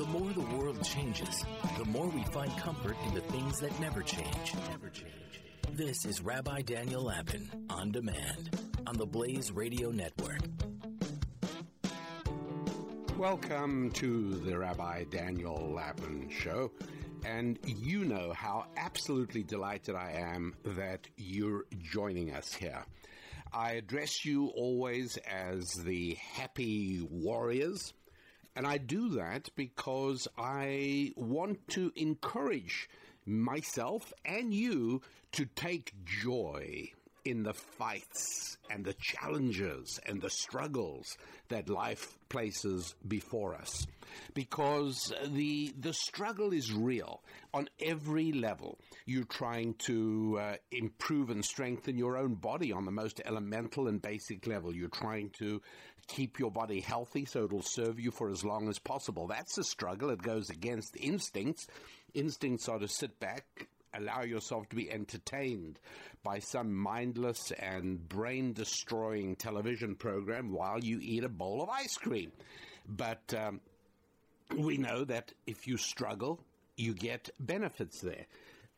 The more the world changes, the more we find comfort in the things that never change. Never change. This is Rabbi Daniel Lapin on demand on the Blaze Radio Network. Welcome to the Rabbi Daniel Lapin Show. And you know how absolutely delighted I am that you're joining us here. I address you always as the happy warriors. And I do that because I want to encourage myself and you to take joy in the fights and the challenges and the struggles that life places before us. Because the the struggle is real on every level. You're trying to uh, improve and strengthen your own body on the most elemental and basic level. You're trying to keep your body healthy so it'll serve you for as long as possible that's a struggle it goes against instincts instincts are to sit back allow yourself to be entertained by some mindless and brain destroying television program while you eat a bowl of ice cream. But um, we know that if you struggle, you get benefits there.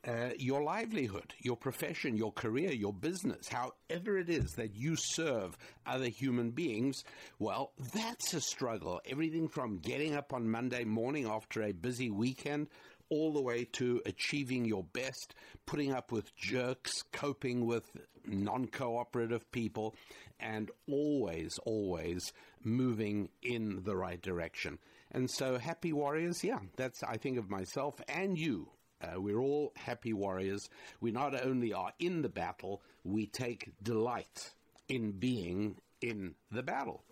Uh, your livelihood, your profession, your career, your business, however it is that you serve other human beings, well, that's a struggle. Everything from getting up on Monday morning after a busy weekend all the way to achieving your best, putting up with jerks, coping with non cooperative people, and always, always moving in the right direction. And so, happy warriors, yeah, that's, I think of myself and you. Uh, we're all happy warriors. We not only are in the battle, we take delight in being in the battle.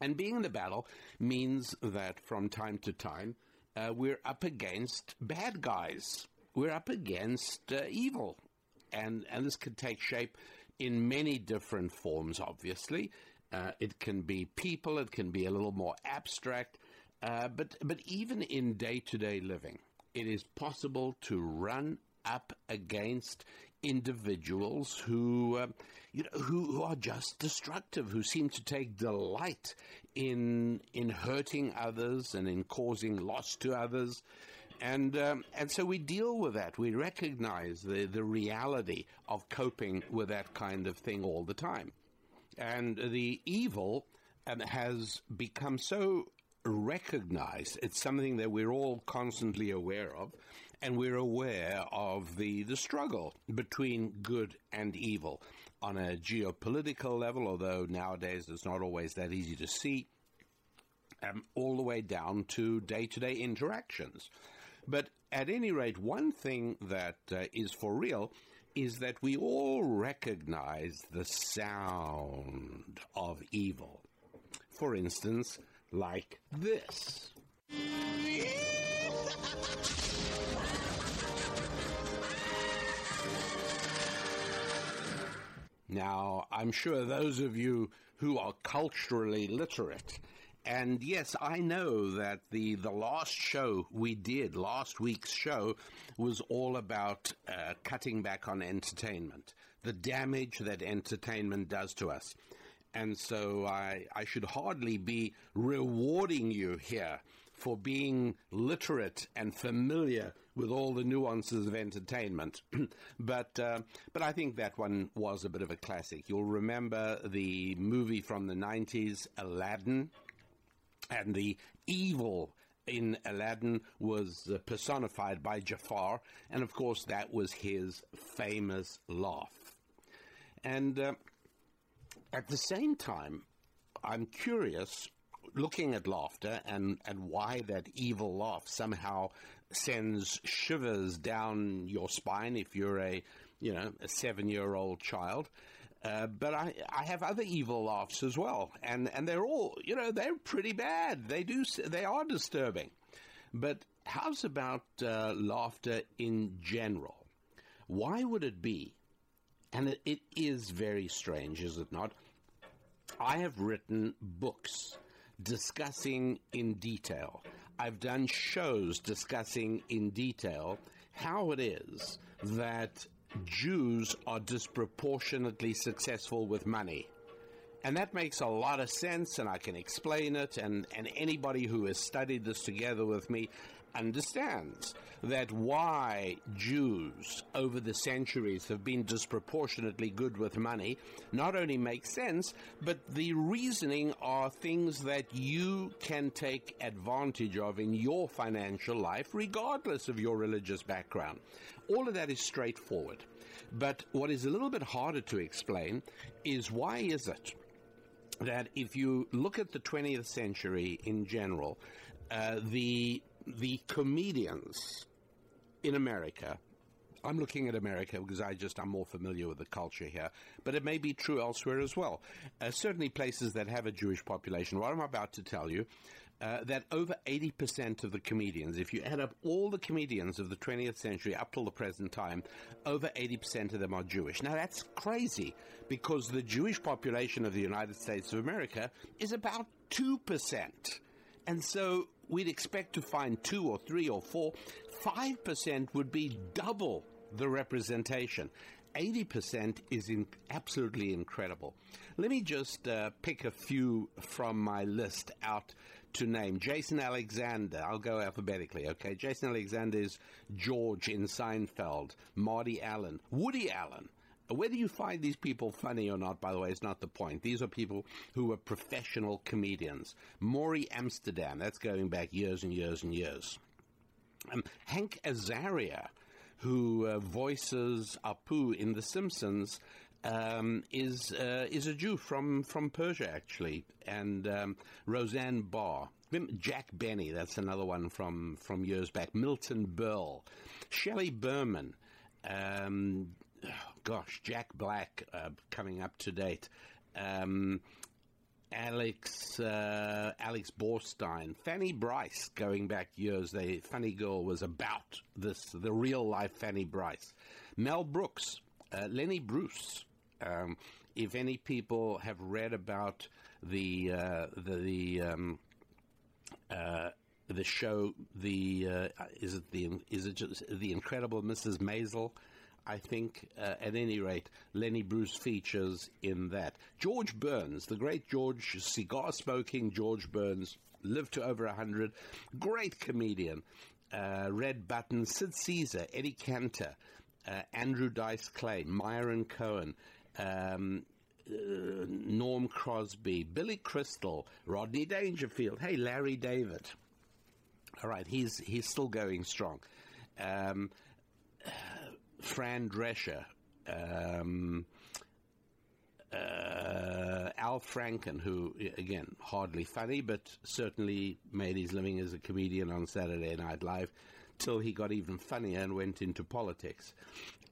And being in the battle means that from time to time, uh, we're up against bad guys. We're up against uh, evil. And, and this can take shape in many different forms, obviously. Uh, it can be people, it can be a little more abstract, uh, but, but even in day to day living, it is possible to run up against individuals who, uh, you know, who, who are just destructive, who seem to take delight in in hurting others and in causing loss to others. And um, and so we deal with that. We recognize the, the reality of coping with that kind of thing all the time. And the evil um, has become so recognized. It's something that we're all constantly aware of, and we're aware of the, the struggle between good and evil on a geopolitical level, although nowadays it's not always that easy to see, um, all the way down to day to day interactions. But at any rate, one thing that uh, is for real is that we all recognize the sound of evil. For instance, like this. Now, I'm sure those of you who are culturally literate, and yes, I know that the, the last show we did, last week's show, was all about uh, cutting back on entertainment, the damage that entertainment does to us. And so I, I should hardly be rewarding you here for being literate and familiar with all the nuances of entertainment. but uh, but I think that one was a bit of a classic. You'll remember the movie from the 90s, Aladdin, and the evil in Aladdin was uh, personified by Jafar, and of course that was his famous laugh. And uh, at the same time, I'm curious looking at laughter and, and why that evil laugh somehow sends shivers down your spine if you're a you know a seven year old child. Uh, but I, I have other evil laughs as well, and, and they're all you know they're pretty bad. They do they are disturbing. But how's about uh, laughter in general? Why would it be? And it, it is very strange, is it not? I have written books discussing in detail. I've done shows discussing in detail how it is that Jews are disproportionately successful with money. And that makes a lot of sense, and I can explain it. And, and anybody who has studied this together with me understands that why Jews over the centuries have been disproportionately good with money not only makes sense, but the reasoning are things that you can take advantage of in your financial life, regardless of your religious background. All of that is straightforward. But what is a little bit harder to explain is why is it that if you look at the 20th century in general, uh, the the comedians in America. I'm looking at America because I just I'm more familiar with the culture here, but it may be true elsewhere as well. Uh, certainly, places that have a Jewish population. What I'm about to tell you. Uh, that over 80% of the comedians, if you add up all the comedians of the 20th century up till the present time, over 80% of them are Jewish. Now that's crazy because the Jewish population of the United States of America is about 2%. And so we'd expect to find two or three or four. 5% would be double the representation. 80% is in, absolutely incredible. Let me just uh, pick a few from my list out to name. Jason Alexander, I'll go alphabetically, okay? Jason Alexander is George in Seinfeld, Marty Allen, Woody Allen, whether you find these people funny or not, by the way, is not the point. These are people who are professional comedians. Morey Amsterdam, that's going back years and years and years. Um, Hank Azaria, who uh, voices Apu in The Simpsons, um, is uh, is a Jew from, from Persia, actually, and um, Roseanne Barr. Jack Benny, that's another one from, from years back. Milton Berle, Shelley Berman, um, gosh, Jack Black uh, coming up to date. Um, Alex uh, Alex Borstein, Fanny Brice, going back years. The Funny Girl was about this, the real life Fanny Brice. Mel Brooks, uh, Lenny Bruce. Um, if any people have read about the uh, the, the um, uh, the show, the uh, is it the is it just the Incredible Mrs. Maisel? I think, uh, at any rate, Lenny Bruce features in that. George Burns, the great George, cigar smoking George Burns, lived to over 100. Great comedian. Uh, Red Button, Sid Caesar, Eddie Cantor, uh, Andrew Dice Clay, Myron Cohen, um, uh, Norm Crosby, Billy Crystal, Rodney Dangerfield. Hey, Larry David. All right, he's he's still going strong. Um, Fran Drescher, um, uh, Al Franken, who, again, hardly funny, but certainly made his living as a comedian on Saturday Night Live till he got even funnier and went into politics.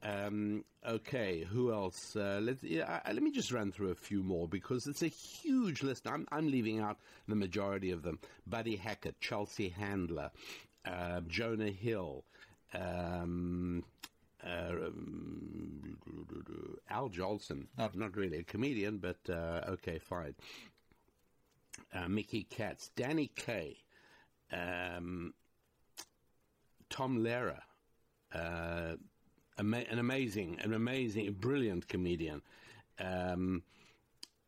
Um, okay, who else? Uh, let, yeah, let me just run through a few more because it's a huge list. I'm, I'm leaving out the majority of them. Buddy Hackett, Chelsea Handler, uh, Jonah Hill, um, uh, um, Al Jolson, not not really a comedian, but uh, okay, fine. Uh, Mickey Katz, Danny Kaye, um, Tom Lehrer, uh, ama- an amazing, an amazing, brilliant comedian. Um,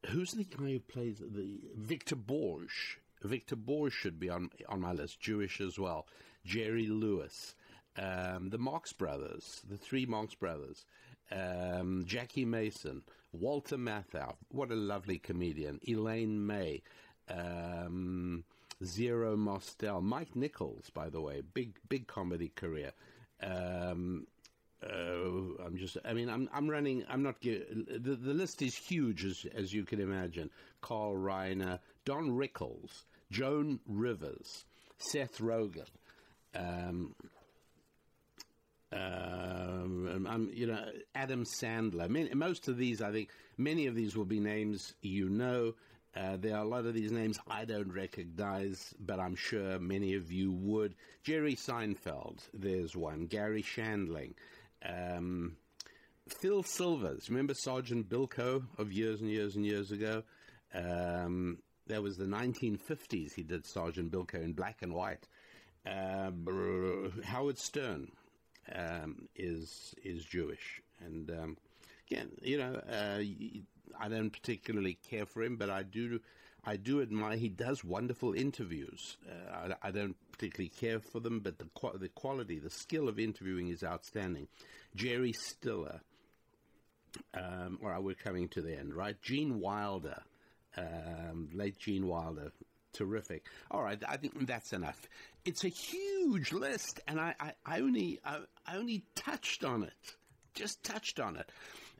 who's the guy who plays the Victor Borge? Victor Borge should be on on my list. Jewish as well. Jerry Lewis um, the Marx Brothers, the three Marx Brothers, um, Jackie Mason, Walter Matthau, what a lovely comedian, Elaine May, um, Zero Mostel, Mike Nichols, by the way, big big comedy career. Um, uh, I'm just, I mean, I'm, I'm running, I'm not, the, the list is huge as, as you can imagine. Carl Reiner, Don Rickles, Joan Rivers, Seth Rogen, um, um, um, you know, Adam Sandler. Many, most of these, I think, many of these will be names you know. Uh, there are a lot of these names I don't recognize, but I'm sure many of you would. Jerry Seinfeld, there's one. Garry Shandling. Um, Phil Silvers, remember Sergeant Bilko of years and years and years ago? Um, that was the 1950s. He did Sergeant Bilko in black and white. Uh, Howard Stern, um, is is Jewish, and um, again, you know, uh, I don't particularly care for him, but I do I do admire. He does wonderful interviews. Uh, I, I, don't particularly care for them, but the the quality, the skill of interviewing is outstanding. Jerry Stiller. Um, all right, we're coming to the end, right? Gene Wilder, um, late Gene Wilder, terrific. All right, I think that's enough. It's a huge list, and I, I, I only I, I only touched on it, just touched on it.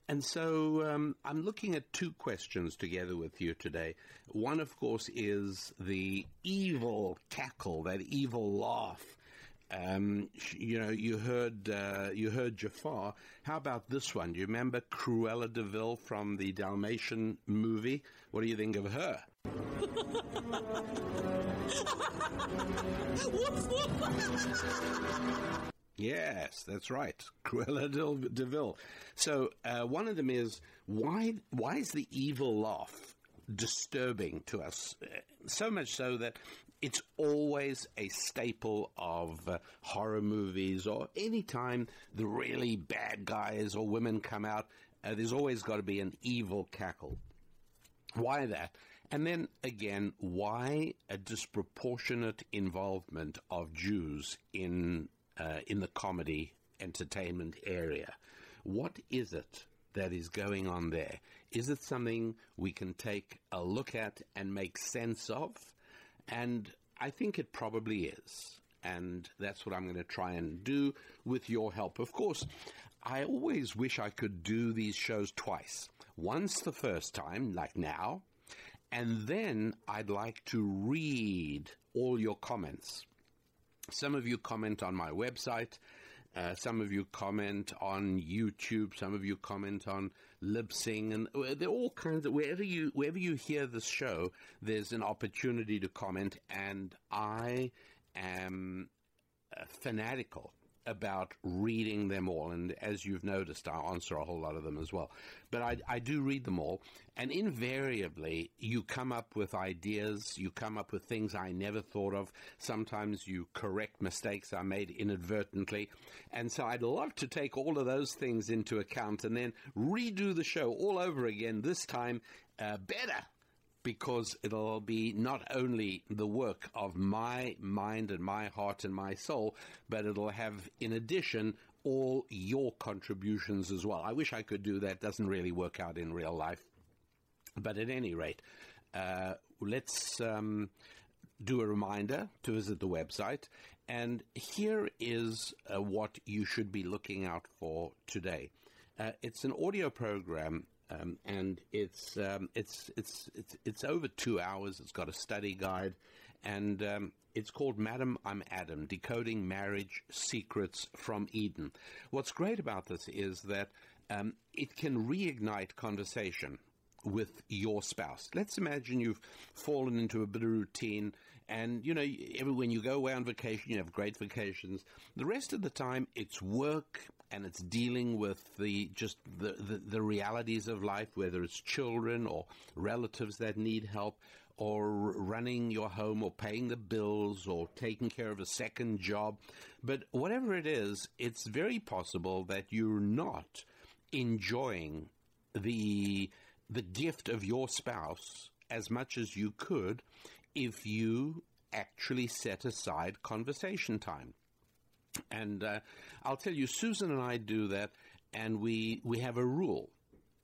And so um, I'm looking at two questions together with you today. One, of course, is the evil cackle, that evil laugh. Um, you know, you heard uh, you heard Jafar. How about this one? Do you remember Cruella de Vil from the Dalmatian movie? What do you think of her? Yes, that's right, Cruella de Vil. So uh, one of them is why? Why is the evil laugh disturbing to us? Uh, so much so that it's always a staple of uh, horror movies, or any time the really bad guys or women come out. Uh, there's always got to be an evil cackle. Why that? And then again, why a disproportionate involvement of Jews in uh, in the comedy entertainment area. What is it that is going on there? Is it something we can take a look at and make sense of? And I think it probably is. And that's what I'm going to try and do with your help. Of course, I always wish I could do these shows twice. Once the first time, like now, and then I'd like to read all your comments. Some of you comment on my website. Uh, some of you comment on YouTube. Some of you comment on Libsyn, and uh, there are all kinds of wherever you wherever you hear this show, there's an opportunity to comment, and I am uh, fanatical about reading them all. And as you've noticed, I answer a whole lot of them as well. But I, I, do read them all. And invariably, you come up with ideas, you come up with things I never thought of. Sometimes you correct mistakes I made inadvertently. And so I'd love to take all of those things into account and then redo the show all over again, this time uh, better because it'll be not only the work of my mind and my heart and my soul, but it'll have, in addition, all your contributions as well. I wish I could do that. Doesn't really work out in real life. But at any rate, uh, let's um, do a reminder to visit the website. And here is uh, what you should be looking out for today. Uh, it's an audio program um, and it's um, it's it's it's it's over two hours. It's got a study guide, and um, it's called Madam I'm Adam: Decoding Marriage Secrets from Eden. What's great about this is that um, it can reignite conversation with your spouse. Let's imagine you've fallen into a bit of routine and, you know, every, when you go away on vacation, you have great vacations. The rest of the time, it's work and it's dealing with the just the, the, the realities of life, whether it's children or relatives that need help or running your home or paying the bills or taking care of a second job. But whatever it is, it's very possible that you're not enjoying the the gift of your spouse as much as you could if you actually set aside conversation time. And uh, I'll tell you, Susan and I do that, and we we have a rule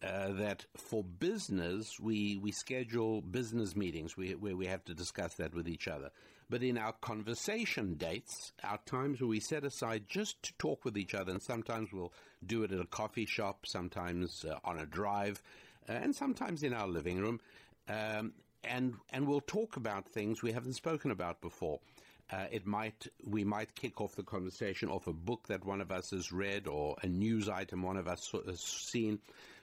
uh, that for business we we schedule business meetings where we have to discuss that with each other. But in our conversation dates, our times where we set aside just to talk with each other, and sometimes we'll do it at a coffee shop, sometimes uh, on a drive, uh, and sometimes in our living room. Um, and and we'll talk about things we haven't spoken about before. Uh, it might we might kick off the conversation off a book that one of us has read or a news item one of us has seen,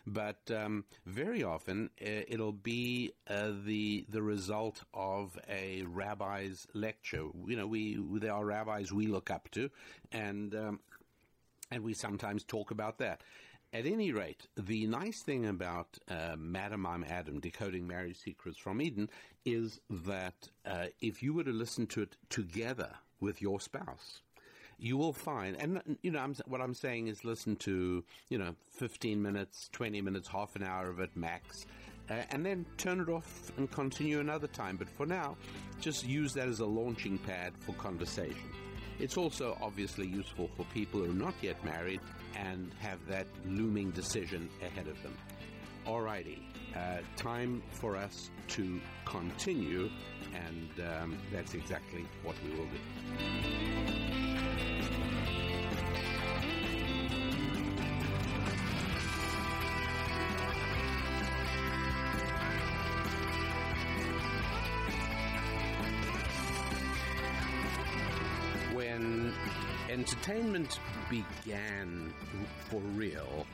but um, very often uh, it'll be uh, the the result of a rabbi's lecture. You know, we there are rabbis we look up to, and um, and we sometimes talk about that. At any rate, the nice thing about uh, Madam I'm Adam, Decoding Marriage Secrets from Eden, is that uh, if you were to listen to it together with your spouse, you will find, and you know, I'm, what I'm saying is listen to, you know, 15 minutes, 20 minutes, half an hour of it max, uh, and then turn it off and continue another time. But for now, just use that as a launching pad for conversation. It's also obviously useful for people who are not yet married and have that looming decision ahead of them. Alrighty, uh, time for us to continue, and um, that's exactly what we will do. Entertainment began for real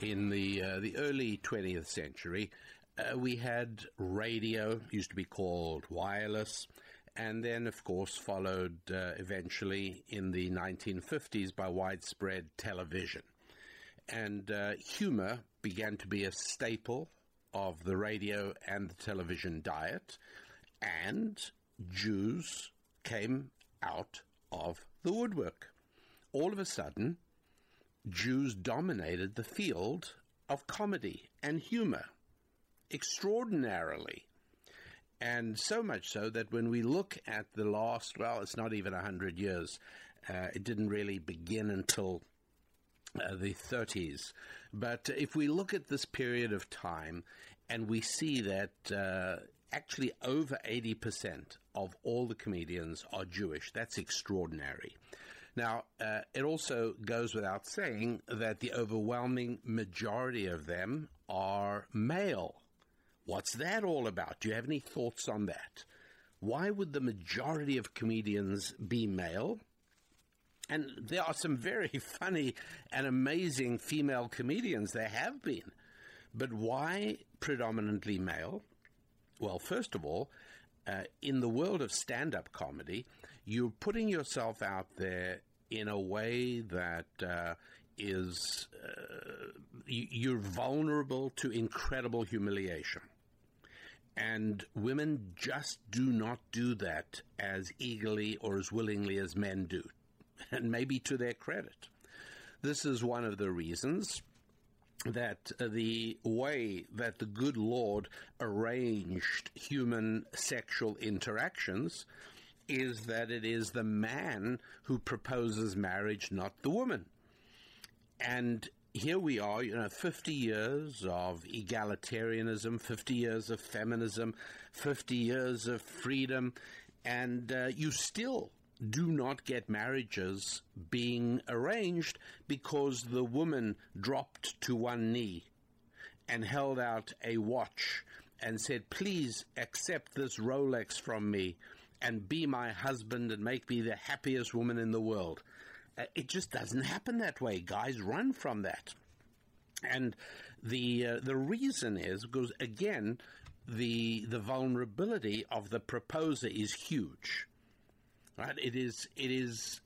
in the uh, the early 20th century, uh, we had radio, used to be called wireless, and then, of course, followed uh, eventually in the 1950s by widespread television. And uh, humor began to be a staple of the radio and the television diet, and Jews came out of the woodwork. All of a sudden, Jews dominated the field of comedy and humor extraordinarily. And so much so that when we look at the last, well, it's not even 100 years, uh, it didn't really begin until uh, the 30s. But if we look at this period of time and we see that uh, actually over 80% of all the comedians are Jewish, that's extraordinary. Now, uh, it also goes without saying that the overwhelming majority of them are male. What's that all about? Do you have any thoughts on that? Why would the majority of comedians be male? And there are some very funny and amazing female comedians. There have been. But why predominantly male? Well, first of all, uh, in the world of stand up comedy, you're putting yourself out there in a way that uh, is uh, you're vulnerable to incredible humiliation. And women just do not do that as eagerly or as willingly as men do, and maybe to their credit. This is one of the reasons that the way that the good Lord arranged human sexual interactions is that it is the man who proposes marriage, not the woman. And here we are, you know, 50 years of egalitarianism, 50 years of feminism, 50 years of freedom, and uh, you still do not get marriages being arranged because the woman dropped to one knee and held out a watch and said, Please accept this Rolex from me and be my husband and make me the happiest woman in the world. Uh, it just doesn't happen that way. Guys run from that. And the uh, the reason is because again the the vulnerability of the proposer is huge. Right? It is it is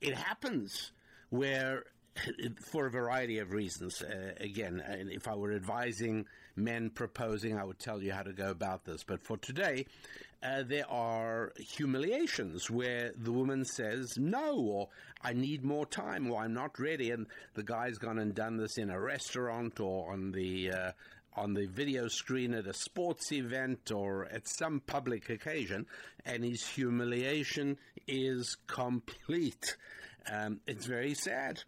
it happens where for a variety of reasons. Uh, again, if I were advising men proposing, I would tell you how to go about this. But for today, uh, there are humiliations where the woman says no, or I need more time, or I'm not ready, and the guy's gone and done this in a restaurant or on the uh, on the video screen at a sports event or at some public occasion, and his humiliation is complete. Um, it's very sad.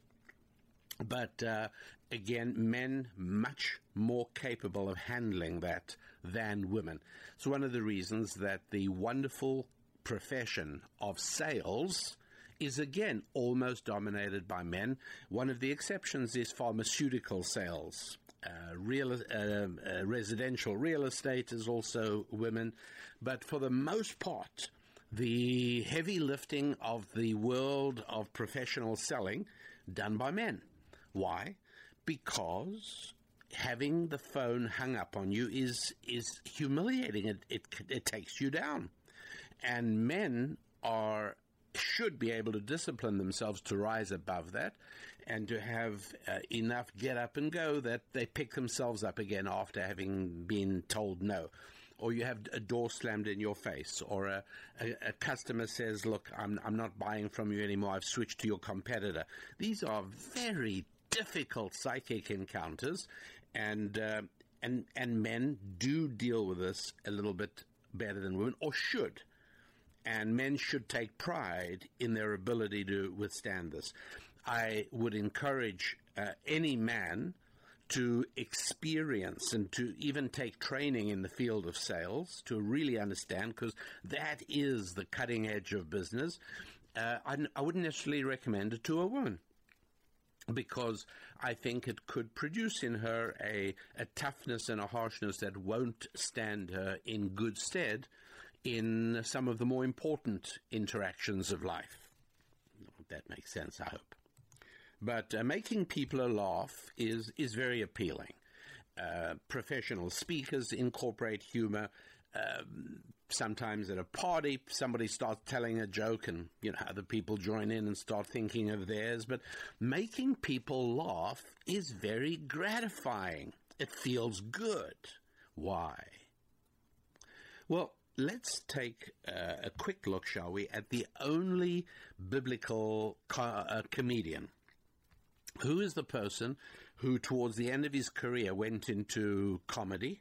But uh, again, men much more capable of handling that than women. It's one of the reasons that the wonderful profession of sales is again almost dominated by men. One of the exceptions is pharmaceutical sales. Uh, real, uh, uh, residential real estate is also women, but for the most part, the heavy lifting of the world of professional selling done by men. Why? Because having the phone hung up on you is is humiliating. It it, it takes you down, and men are should be able to discipline themselves to rise above that and to have uh, enough get up and go that they pick themselves up again after having been told no. or you have a door slammed in your face, or a, a, a, customer says, Look, I'm, I'm not buying from you anymore, I've switched to your competitor. These are very difficult psychic encounters, and, uh, and, and men do deal with this a little bit better than women, or should. And men should take pride in their ability to withstand this. I would encourage uh, any man to experience and to even take training in the field of sales to really understand, because that is the cutting edge of business. Uh, I, I wouldn't necessarily recommend it to a woman because I think it could produce in her a, a toughness and a harshness that won't stand her in good stead in some of the more important interactions of life. That makes sense, I hope. But uh, making people laugh is, is very appealing. Uh, professional speakers incorporate humor. Um, sometimes at a party, somebody starts telling a joke, and you know other people join in and start thinking of theirs. But making people laugh is very gratifying. It feels good. Why? Well, let's take uh, a quick look, shall we, at the only biblical co- uh, comedian who is the person who, towards the end of his career, went into comedy?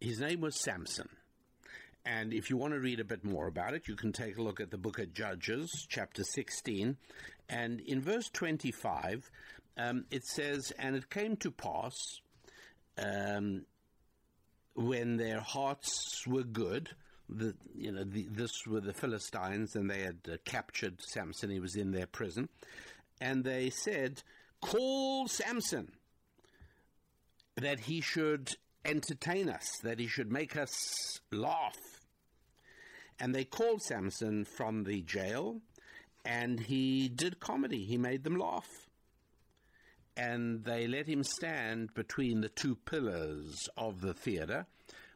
His name was Samson. And if you want to read a bit more about it, you can take a look at the book of Judges, chapter 16. And in verse 25, um, it says, And it came to pass um, when their hearts were good, the, you know, the, this were the Philistines, and they had uh, captured Samson. He was in their prison and they said, Call Samson, that he should entertain us, that he should make us laugh. And they called Samson from the jail, and he did comedy. He made them laugh. And they let him stand between the two pillars of the theater,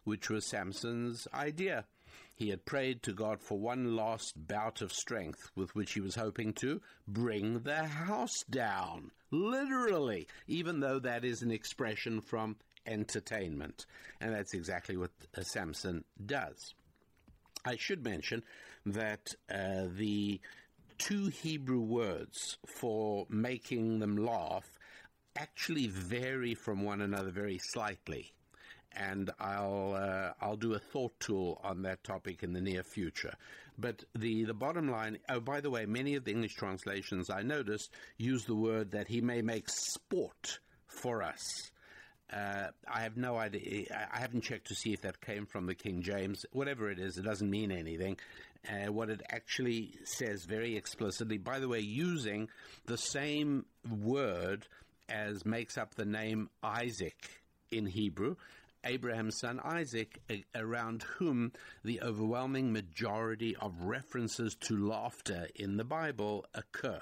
which was Samson's idea. He had prayed to God for one last bout of strength with which he was hoping to bring the house down. Literally, even though that is an expression from entertainment. And that's exactly what uh, Samson does. I should mention that uh, the two Hebrew words for making them laugh actually vary from one another very slightly and I'll uh, I'll do a thought tool on that topic in the near future. But the, the bottom line, oh, by the way, many of the English translations I noticed use the word that he may make sport for us. Uh, I have no idea. I haven't checked to see if that came from the King James. Whatever it is, it doesn't mean anything. Uh, what it actually says very explicitly, by the way, using the same word as makes up the name Isaac in Hebrew, Abraham's son Isaac, around whom the overwhelming majority of references to laughter in the Bible occur.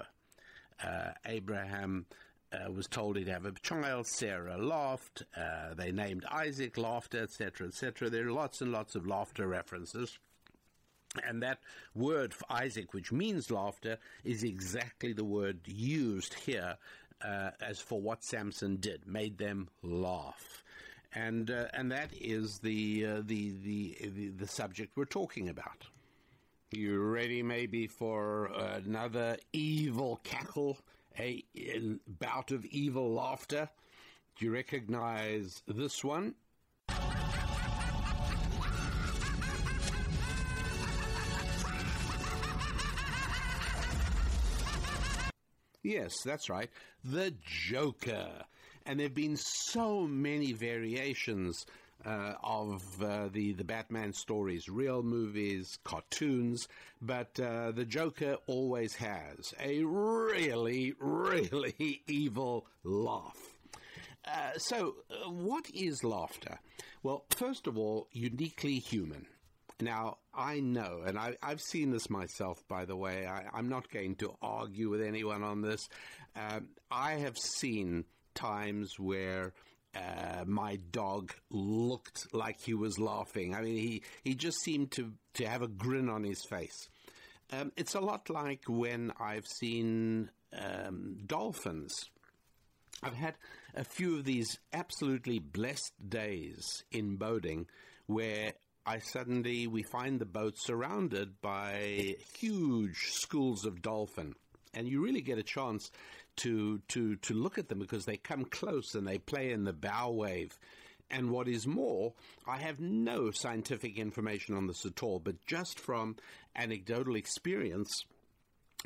Uh, Abraham uh, was told he'd have a child. Sarah laughed. Uh, they named Isaac laughter, etc., etc. There are lots and lots of laughter references. And that word for Isaac, which means laughter, is exactly the word used here uh, as for what Samson did, made them laugh and uh, and that is the, uh, the, the the the subject we're talking about. You ready, maybe, for another evil cackle, a, a bout of evil laughter? Do you recognize this one? Yes, that's right. The Joker and there have been so many variations uh, of uh, the the Batman stories, real movies, cartoons, but uh, the Joker always has a really, really evil laugh. Uh, so, uh, what is laughter? Well, first of all, uniquely human. Now, I know, and I, have seen this myself, by the way. I, am not going to argue with anyone on this. Um, I have seen times where uh, my dog looked like he was laughing. I mean, he, he just seemed to, to have a grin on his face. Um, it's a lot like when I've seen um, dolphins. I've had a few of these absolutely blessed days in boating where I suddenly we find the boat surrounded by huge schools of dolphin, and you really get a chance to to to look at them because they come close and they play in the bow wave. And what is more, I have no scientific information on this at all, but just from anecdotal experience,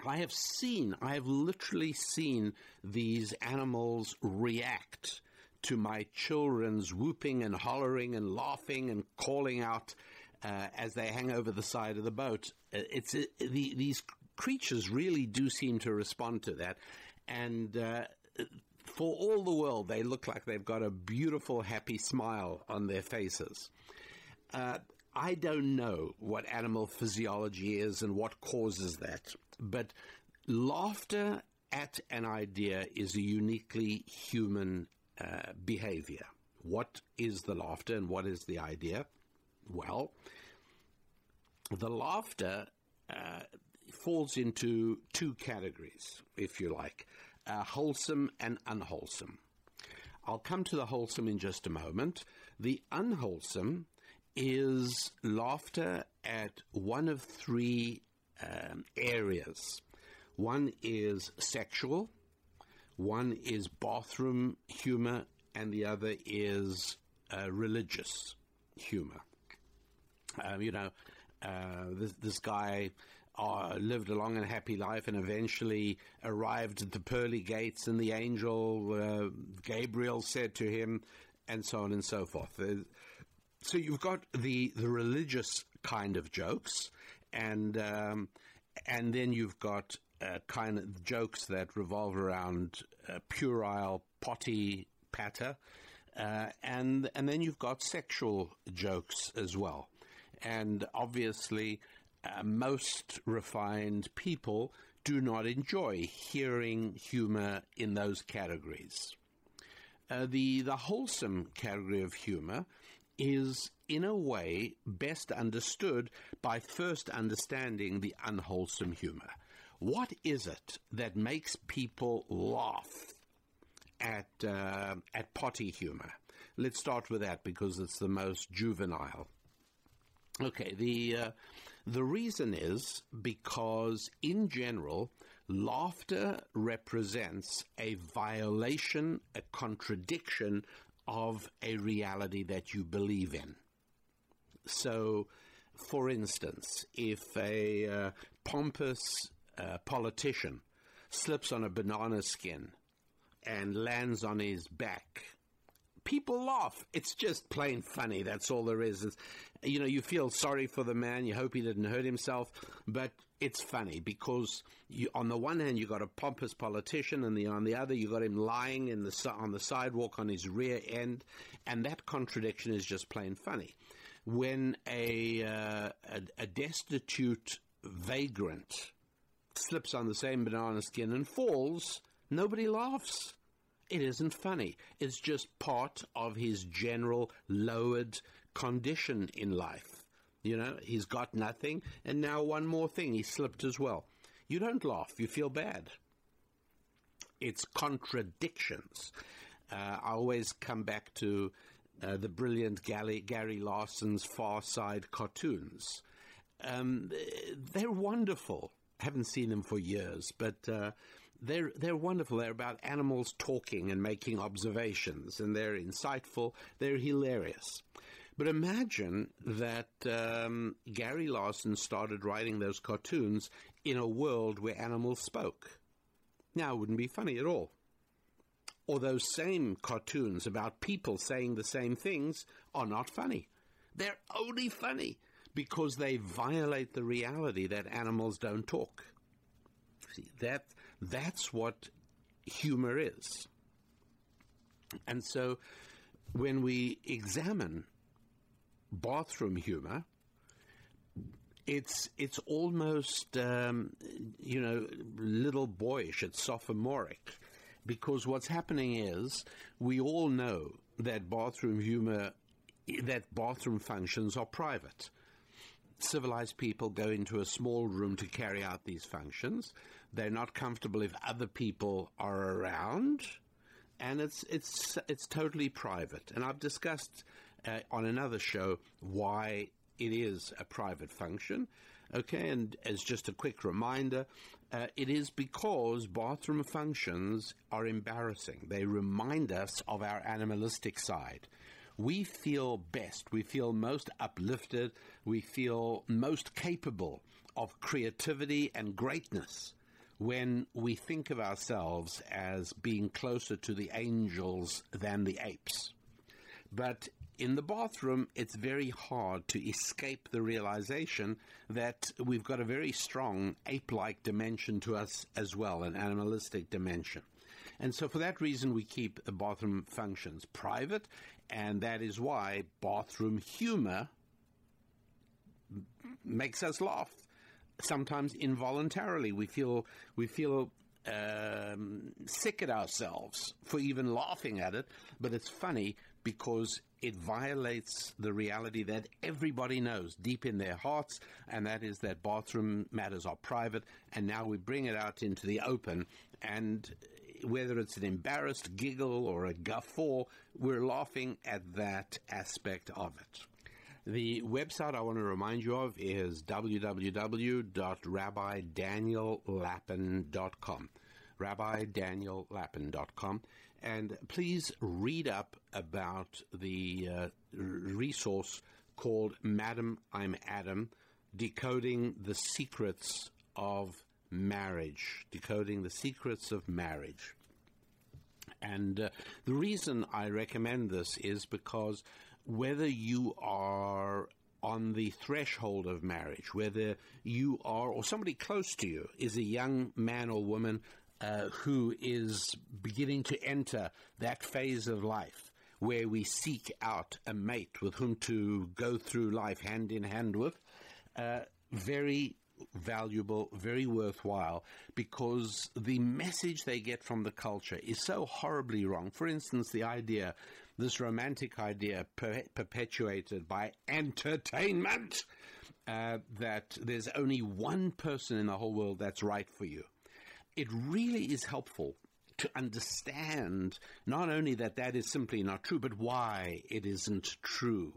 I have seen, I have literally seen these animals react to my children's whooping and hollering and laughing and calling out uh, as they hang over the side of the boat. Uh, it's uh, the, these creatures really do seem to respond to that, and uh, for all the world, they look like they've got a beautiful, happy smile on their faces. Uh, I don't know what animal physiology is and what causes that, but laughter at an idea is a uniquely human uh, behavior. What is the laughter and what is the idea? Well, the laughter uh, falls into two categories, if you like uh, wholesome and unwholesome. I'll come to the wholesome in just a moment. The unwholesome is laughter at one of three um, areas. One is sexual, one is bathroom humor, and the other is uh, religious humor. Um, you know, uh, this, this guy uh, lived a long and happy life and eventually arrived at the pearly gates, and the angel uh, Gabriel said to him, and so on and so forth. Uh, so you've got the the religious kind of jokes, and um, and then you've got uh, kind of jokes that revolve around uh, puerile, potty patter, uh, and and then you've got sexual jokes as well, and obviously. Uh, most refined people do not enjoy hearing humor in those categories. Uh, the the wholesome category of humor is in a way best understood by first understanding the unwholesome humor. What is it that makes people laugh at uh, at potty humor? Let's start with that because it's the most juvenile. Okay, the uh, the reason is because in general, laughter represents a violation, a contradiction of a reality that you believe in. So, for instance, if a uh, pompous uh, politician slips on a banana skin and lands on his back, people laugh. It's just plain funny. That's all there is. It's, you know, you feel sorry for the man. You hope he didn't hurt himself, but it's funny because you, on the one hand you got a pompous politician, and the on the other you got him lying in the on the sidewalk on his rear end, and that contradiction is just plain funny. When a, uh, a, a destitute vagrant slips on the same banana skin and falls, nobody laughs. It isn't funny. It's just part of his general lowered condition in life. You know, he's got nothing, and now one more thing, he slipped as well. You don't laugh, you feel bad. It's contradictions. Uh, I always come back to uh, the brilliant Gary, Gary Larson's Far Side cartoons. Um, they're wonderful. I haven't seen them for years, but uh, they're they're wonderful. They're about animals talking and making observations, and they're insightful. They're hilarious. But imagine that um, Gary Larson started writing those cartoons in a world where animals spoke. Now, it wouldn't be funny at all. Or those same cartoons about people saying the same things are not funny. They're only funny because they violate the reality that animals don't talk. See, that, that's what humor is. And so when we examine bathroom humor, it's it's almost um, you know little boyish. It's sophomoric because what's happening is we all know that bathroom humor, that bathroom functions are private. Civilized people go into a small room to carry out these functions. They're not comfortable if other people are around, and it's it's it's totally private. And I've discussed uh, on another show why it is a private function. Okay, and as just a quick reminder, uh, it is because bathroom functions are embarrassing. They remind us of our animalistic side. We feel best, we feel most uplifted, we feel most capable of creativity and greatness when we think of ourselves as being closer to the angels than the apes. But in the bathroom, it's very hard to escape the realization that we've got a very strong ape like dimension to us as well, an animalistic dimension. And so, for that reason, we keep the bathroom functions private, and that is why bathroom humor makes us laugh. Sometimes involuntarily, we feel we feel um, sick at ourselves for even laughing at it, but it's funny because it violates the reality that everybody knows deep in their hearts, and that is that bathroom matters are private, and now we bring it out into the open, and whether it's an embarrassed giggle or a guffaw, we're laughing at that aspect of it. The website I want to remind you of is www.rabbidaniellapin.com. RabbiDanielLapin.com. And please read up about the uh, resource called Madam I'm Adam Decoding the Secrets of Marriage. Decoding the Secrets of Marriage. And uh, the reason I recommend this is because whether you are on the threshold of marriage, whether you are, or somebody close to you is a young man or woman uh, who is beginning to enter that phase of life where we seek out a mate with whom to go through life hand in hand with, uh, very valuable, very worthwhile, because the message they get from the culture is so horribly wrong. For instance, the idea, this romantic idea per- perpetuated by entertainment, uh, that there's only one person in the whole world that's right for you it really is helpful to understand not only that that is simply not true, but why it isn't true.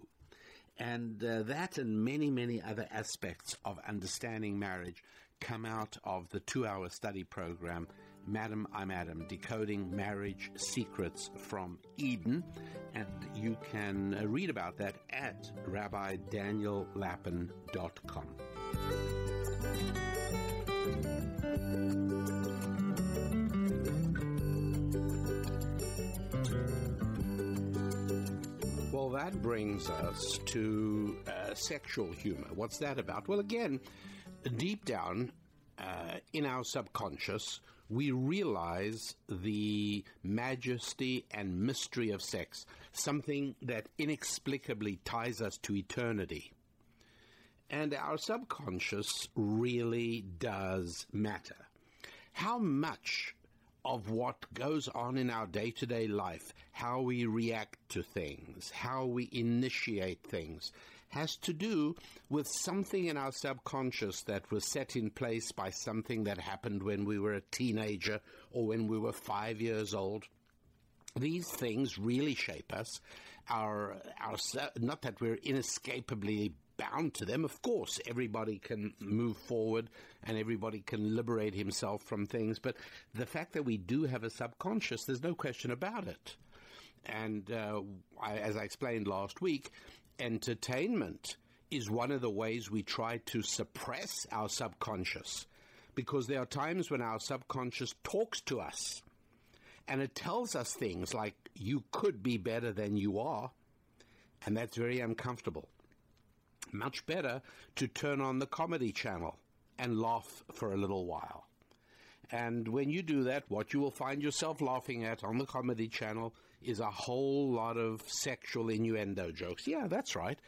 And uh, that and many, many other aspects of understanding marriage come out of the two hour study program, Madam, I'm Adam, Decoding Marriage Secrets from Eden. And you can uh, read about that at rabbidaniellapin.com. Well, that brings us to uh, sexual humor. What's that about? Well, again, deep down uh, in our subconscious, we realize the majesty and mystery of sex, something that inexplicably ties us to eternity. And our subconscious really does matter. How much of what goes on in our day to day life, how we react to things, how we initiate things, has to do with something in our subconscious that was set in place by something that happened when we were a teenager or when we were five years old. These things really shape us. Our, our, not that we're inescapably bound to them. Of course, everybody can move forward and everybody can liberate himself from things, but the fact that we do have a subconscious, there's no question about it. And uh, I, as I explained last week, entertainment is one of the ways we try to suppress our subconscious because there are times when our subconscious talks to us and it tells us things like, you could be better than you are. And that's very uncomfortable much better to turn on the comedy channel and laugh for a little while. And when you do that, what you will find yourself laughing at on the comedy channel is a whole lot of sexual innuendo jokes. Yeah, that's right.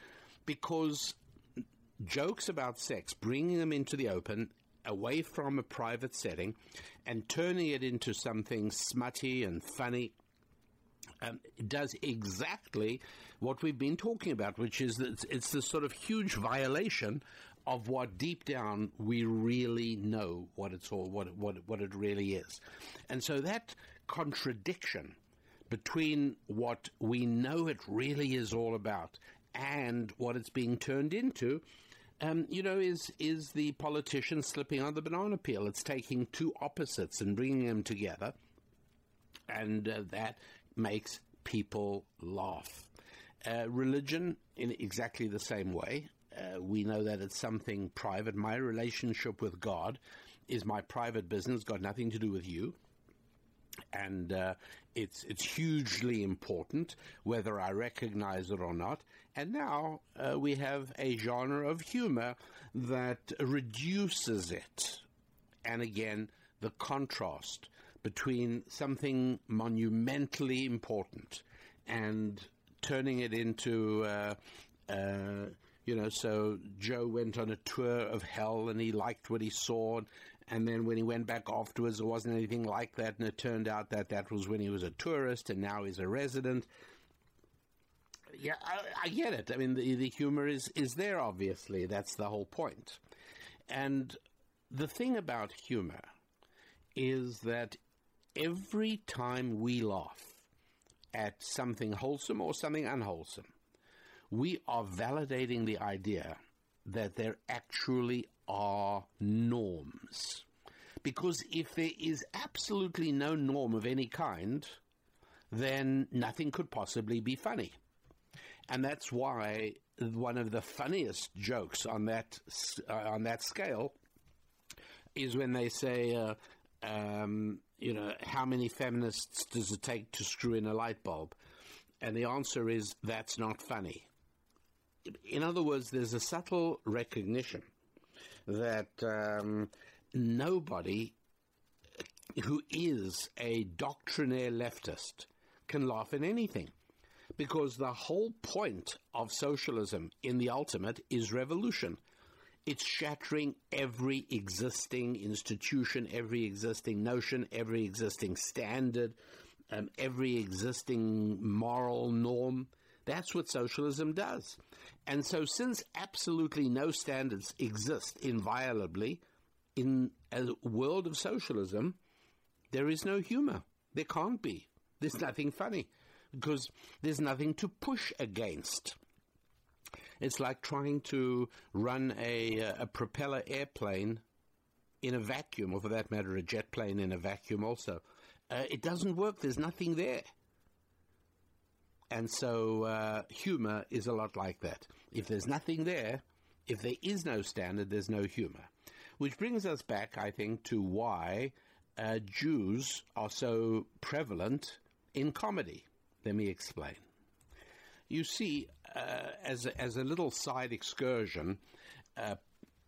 Because jokes about sex, bringing them into the open, away from a private setting, and turning it into something smutty and funny um, does exactly what we've been talking about, which is that it's, it's this sort of huge violation of what deep down we really know what it's all what what what it really is, and so that contradiction between what we know it really is all about and what it's being turned into, um, you know, is is the politician slipping on the banana peel. It's taking two opposites and bringing them together, and uh, that makes people laugh. Uh, religion, in exactly the same way. Uh, we know that it's something private. My relationship with God is my private business, got nothing to do with you. And uh, it's it's hugely important whether I recognize it or not. And now uh, we have a genre of humor that reduces it. And again, the contrast between something monumentally important and turning it into, uh, uh, you know, so Joe went on a tour of hell and he liked what he saw. And then when he went back afterwards, there wasn't anything like that. And it turned out that that was when he was a tourist and now he's a resident. Yeah, I, I get it. I mean, the, the humor is, is there, obviously. That's the whole point. And the thing about humor is that every time we laugh at something wholesome or something unwholesome, we are validating the idea that there actually are norms. Because if there is absolutely no norm of any kind, then nothing could possibly be funny. And that's why one of the funniest jokes on that uh, on that scale is when they say, uh, um, you know, how many feminists does it take to screw in a light bulb? And the answer is that's not funny. In other words, there's a subtle recognition that um, nobody who is a doctrinaire leftist can laugh at anything. Because the whole point of socialism in the ultimate is revolution. It's shattering every existing institution, every existing notion, every existing standard, um, every existing moral norm. That's what socialism does. And so, since absolutely no standards exist inviolably in a world of socialism, there is no humor. There can't be. There's nothing funny because there's nothing to push against. It's like trying to run a, a propeller airplane in a vacuum, or for that matter, a jet plane in a vacuum also. Uh, it doesn't work. There's nothing there. And so uh, humor is a lot like that. If there's nothing there, if there is no standard, there's no humor. Which brings us back, I think, to why uh, Jews are so prevalent in comedy. Let me explain. You see, uh, as, a, as a little side excursion, uh,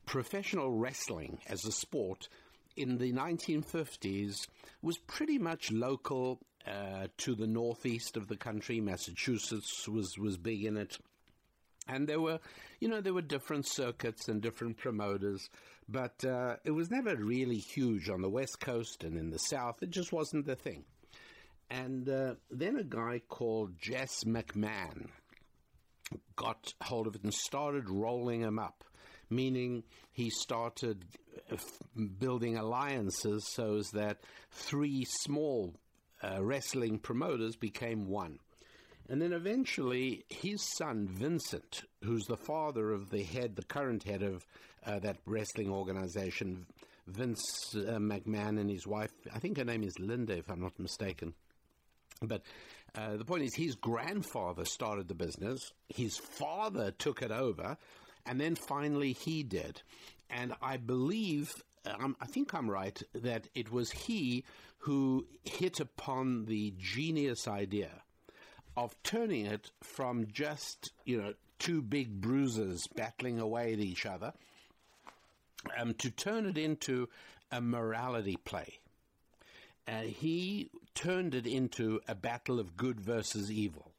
professional wrestling as a sport in the 1950s was pretty much local uh, to the northeast of the country. Massachusetts was, was big in it. And there were, you know, there were different circuits and different promoters, but uh, it was never really huge on the West Coast and in the South. It just wasn't the thing. And uh, then a guy called Jess McMahon got hold of it and started rolling him up, meaning he started uh, building alliances so as that three small uh, wrestling promoters became one. And then eventually, his son Vincent, who's the father of the head, the current head of uh, that wrestling organization, Vince uh, McMahon, and his wife, I think her name is Linda, if I'm not mistaken. But uh, the point is, his grandfather started the business, his father took it over, and then finally he did. And I believe, um, I think I'm right, that it was he who hit upon the genius idea of turning it from just, you know, two big bruisers battling away at each other um, to turn it into a morality play. Uh, he turned it into a battle of good versus evil.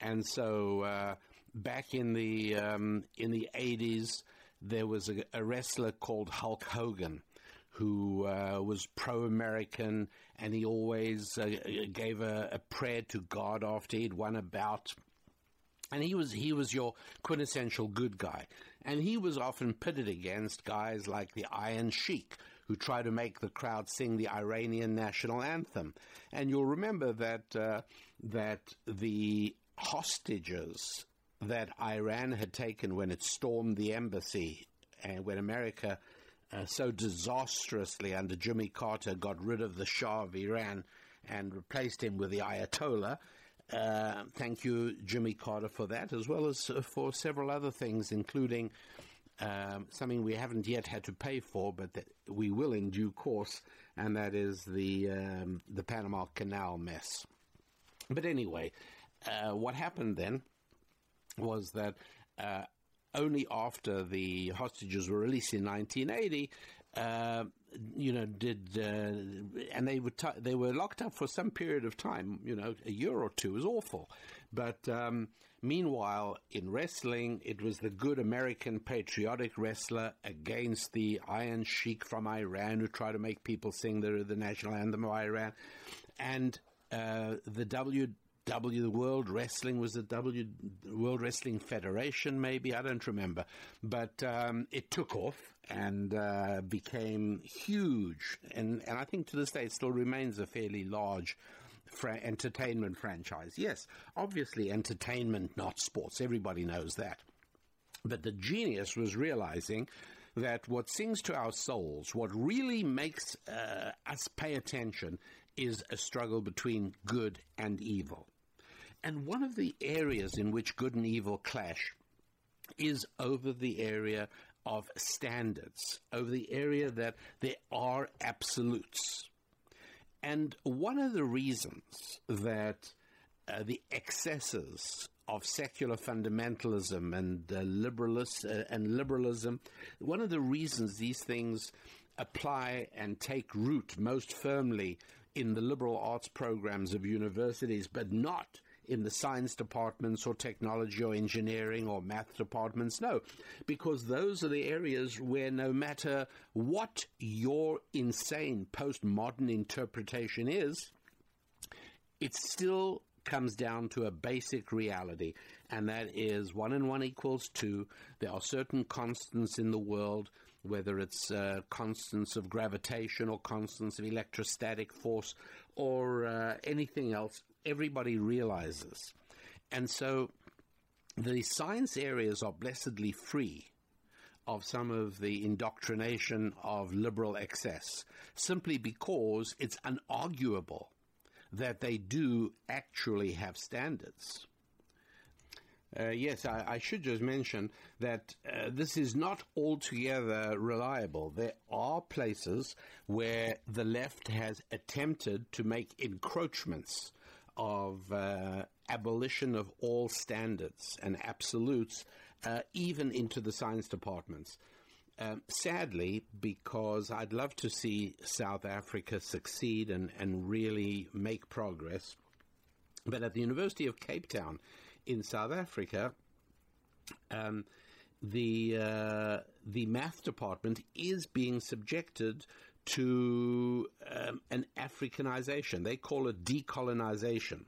And so uh, back in the um, in the eighties, there was a, a, wrestler called Hulk Hogan who uh, was pro-American, and he always uh, gave a, a, prayer to God after he'd won a bout. And he was he was your quintessential good guy, and he was often pitted against guys like the Iron Sheik, who try to make the crowd sing the Iranian national anthem. And you'll remember that uh, that the hostages that Iran had taken when it stormed the embassy and when America uh, so disastrously under Jimmy Carter got rid of the Shah of Iran and replaced him with the Ayatollah. Uh, thank you, Jimmy Carter, for that, as well as uh, for several other things, including um, something we haven't yet had to pay for, but that we will in due course, and that is the um, the Panama Canal mess. But anyway, uh, what happened then was that uh, only after the hostages were released in 1980, uh, you know, did uh, and they were t- they were locked up for some period of time, you know, a year or two. It was awful, but um, meanwhile, in wrestling, it was the good American patriotic wrestler against the Iron Sheik from Iran who tried to make people sing the the national anthem of Iran, and uh, the W W the World Wrestling was the W World Wrestling Federation, maybe? I don't remember, but um, it took off and uh, became huge, and and I think to this day it still remains a fairly large. Fra- entertainment franchise. Yes, obviously entertainment, not sports. Everybody knows that. But the genius was realizing that what sings to our souls, what really makes uh, us pay attention, is a struggle between good and evil. And one of the areas in which good and evil clash is over the area of standards, over the area that there are absolutes. And one of the reasons that uh, the excesses of secular fundamentalism and uh, liberalist, uh, and liberalism, one of the reasons these things apply and take root most firmly in the liberal arts programs of universities, but not in the science departments or technology or engineering or math departments. No, because those are the areas where no matter what your insane postmodern interpretation is, it still comes down to a basic reality, and that is one and one equals two. There are certain constants in the world whether it's uh, constants of gravitation or constants of electrostatic force or uh, anything else, everybody realizes. And so the science areas are blessedly free of some of the indoctrination of liberal excess, simply because it's unarguable that they do actually have standards. Uh, yes, I, I, should just mention that uh, this is not altogether reliable. There are places where the left has attempted to make encroachments of uh, abolition of all standards and absolutes, uh, even into the science departments. Um, sadly, because I'd love to see South Africa succeed and, and really make progress, but at the University of Cape Town, in South Africa, um, the uh, the math department is being subjected to um, an Africanization. They call it decolonization,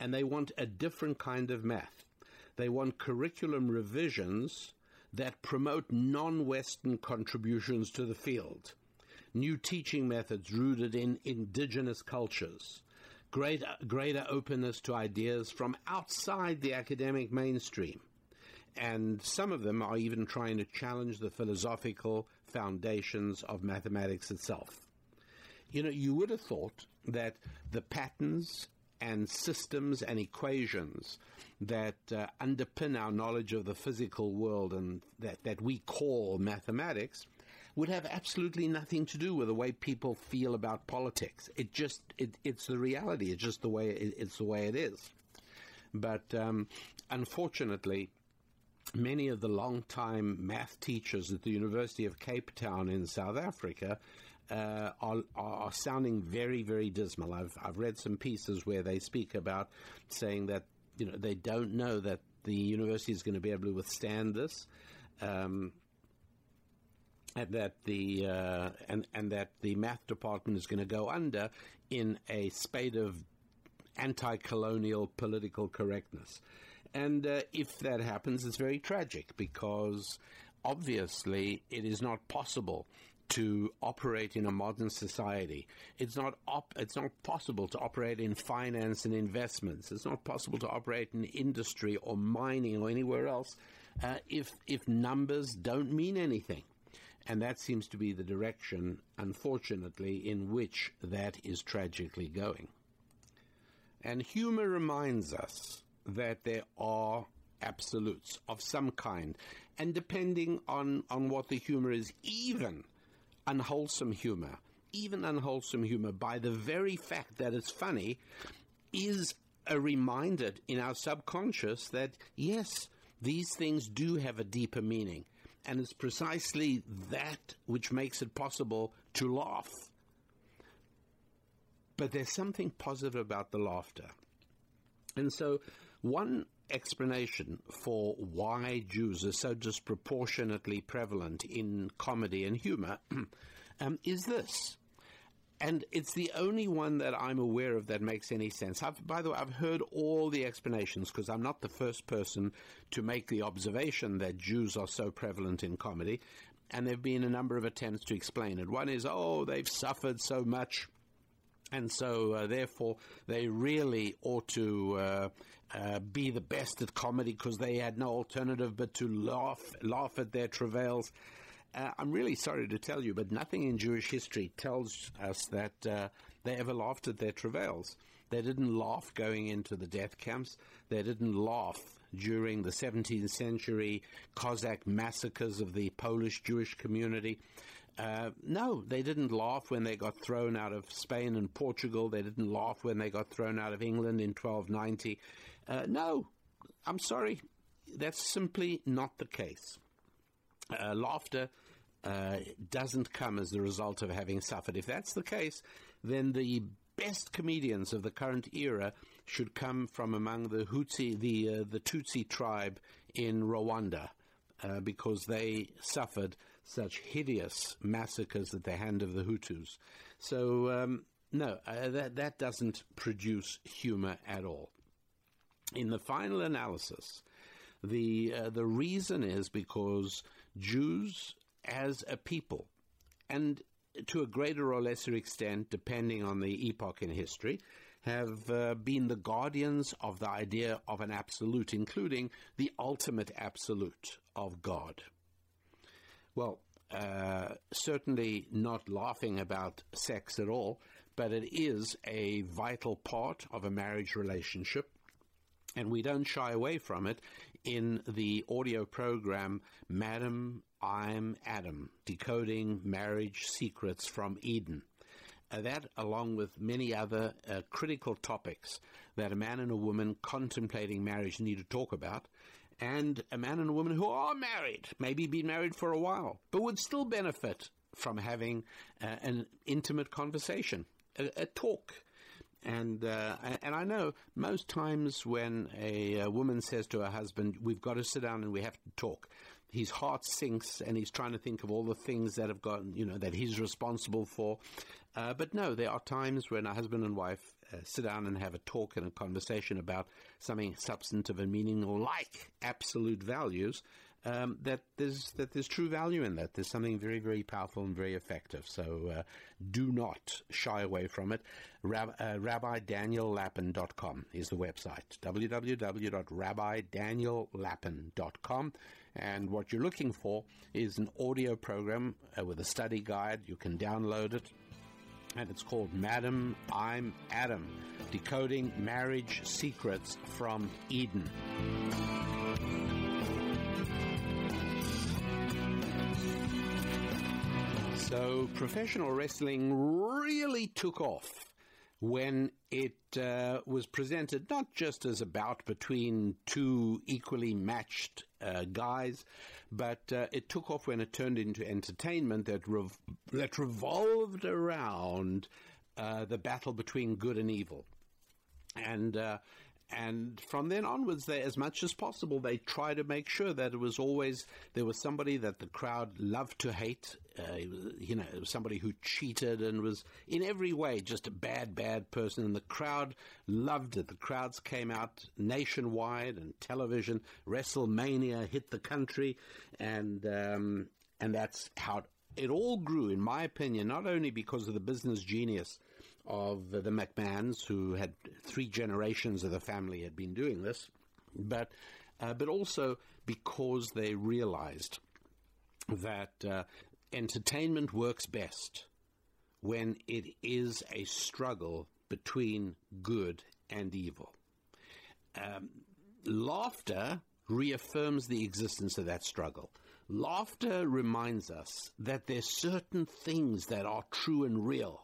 and they want a different kind of math. They want curriculum revisions that promote non-Western contributions to the field, new teaching methods rooted in indigenous cultures greater, greater openness to ideas from outside the academic mainstream. And some of them are even trying to challenge the philosophical foundations of mathematics itself. You know, you would have thought that the patterns and systems and equations that uh, underpin our knowledge of the physical world and that, that we call mathematics would have absolutely nothing to do with the way people feel about politics. It just it, it's the reality. It's just the way it, it's the way it is. But um, unfortunately, many of the long-time math teachers at the University of Cape Town in South Africa uh, are, are, sounding very, very dismal. I've, I've read some pieces where they speak about saying that you know they don't know that the university is going to be able to withstand this. Um, and that the uh, and and that the math department is going to go under in a spate of anti-colonial political correctness. And uh, if that happens, it's very tragic because obviously it is not possible to operate in a modern society. It's not op- it's not possible to operate in finance and investments. It's not possible to operate in industry or mining or anywhere else uh, if if numbers don't mean anything. And that seems to be the direction, unfortunately, in which that is tragically going. And humor reminds us that there are absolutes of some kind. And depending on, on what the humor is, even unwholesome humor, even unwholesome humor, by the very fact that it's funny, is a reminder in our subconscious that, yes, these things do have a deeper meaning. And it's precisely that which makes it possible to laugh. But there's something positive about the laughter. And so, one explanation for why Jews are so disproportionately prevalent in comedy and humor um, is this. And it's the only one that I'm aware of that makes any sense. I've, by the way, I've heard all the explanations because I'm not the first person to make the observation that Jews are so prevalent in comedy. And there have been a number of attempts to explain it. One is, oh, they've suffered so much and so uh, therefore they really ought to uh, uh, be the best at comedy because they had no alternative but to laugh laugh at their travails. Uh, I'm really sorry to tell you, but nothing in Jewish history tells us that uh, they ever laughed at their travails. They didn't laugh going into the death camps. They didn't laugh during the 17th century Cossack massacres of the Polish Jewish community. Uh, no, they didn't laugh when they got thrown out of Spain and Portugal. They didn't laugh when they got thrown out of England in 1290. Uh, no, I'm sorry. That's simply not the case. Uh, laughter uh, doesn't come as the result of having suffered. If that's the case, then the best comedians of the current era should come from among the Hutsi, the uh, the Tutsi tribe in Rwanda, uh, because they suffered such hideous massacres at the hand of the Hutus. So, um, no, uh, that, that doesn't produce humor at all. In the final analysis, the, uh, the reason is because Jews as a people, and to a greater or lesser extent, depending on the epoch in history, have uh, been the guardians of the idea of an absolute, including the ultimate absolute of God. Well, uh, certainly not laughing about sex at all, but it is a vital part of a marriage relationship. And we don't shy away from it in the audio program, Madam, I'm Adam, Decoding Marriage Secrets from Eden. Uh, that, along with many other uh, critical topics that a man and a woman contemplating marriage need to talk about, and a man and a woman who are married, maybe been married for a while, but would still benefit from having uh, an intimate conversation, a, a talk. And uh, and I know most times when a, a, woman says to her husband, "We've got to sit down and we have to talk," his heart sinks and he's trying to think of all the things that have gone, you know, that he's responsible for. Uh, but no, there are times when a husband and wife uh, sit down and have a talk and a conversation about something substantive and meaningful, like absolute values. Um, that there's that there's true value in that. There's something very very powerful and very effective. So uh, do not shy away from it. Rab, uh, RabbiDanielLapin.com is the website. www.RabbiDanielLapin.com. And what you're looking for is an audio program uh, with a study guide. You can download it and it's called Madam I'm Adam Decoding Marriage Secrets from Eden. So, professional wrestling really took off when it uh, was presented not just as a bout between two equally matched uh, guys, but uh, it took off when it turned into entertainment that rev- that revolved around uh, the battle between good and evil, and uh, and from then onwards, they, as much as possible, they try to make sure that it was always there was somebody that the crowd loved to hate. Uh, you know, somebody who cheated and was in every way just a bad, bad person, and the crowd loved it. The crowds came out nationwide and television. WrestleMania hit the country, and um, and that's how it it all grew, in my opinion, not only because of the business genius of the McMahons, who had three generations of the family had been doing this, but uh, but also because they realized that uh, entertainment works best when it is a struggle between good and evil. Um, laughter reaffirms the existence of that struggle. Laughter reminds us that there's certain things that are true and real.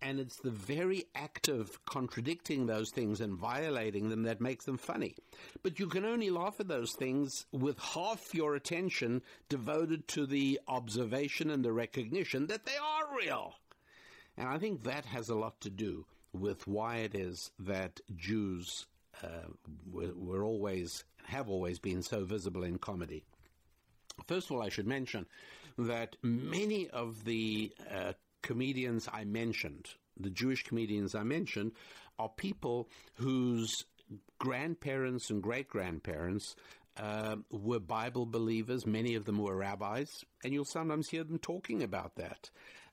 And it's the very act of contradicting those things and violating them that makes them funny. But you can only laugh at those things with half your attention devoted to the observation and the recognition that they are real. And I think that has a lot to do with why it is that Jews uh, were, always, have always been so visible in comedy. First of all, I should mention that many of the uh, comedians I mentioned, the Jewish comedians I mentioned, are people whose grandparents and great grandparents uh, were Bible believers. Many of them were rabbis, and you'll sometimes hear them talking about that.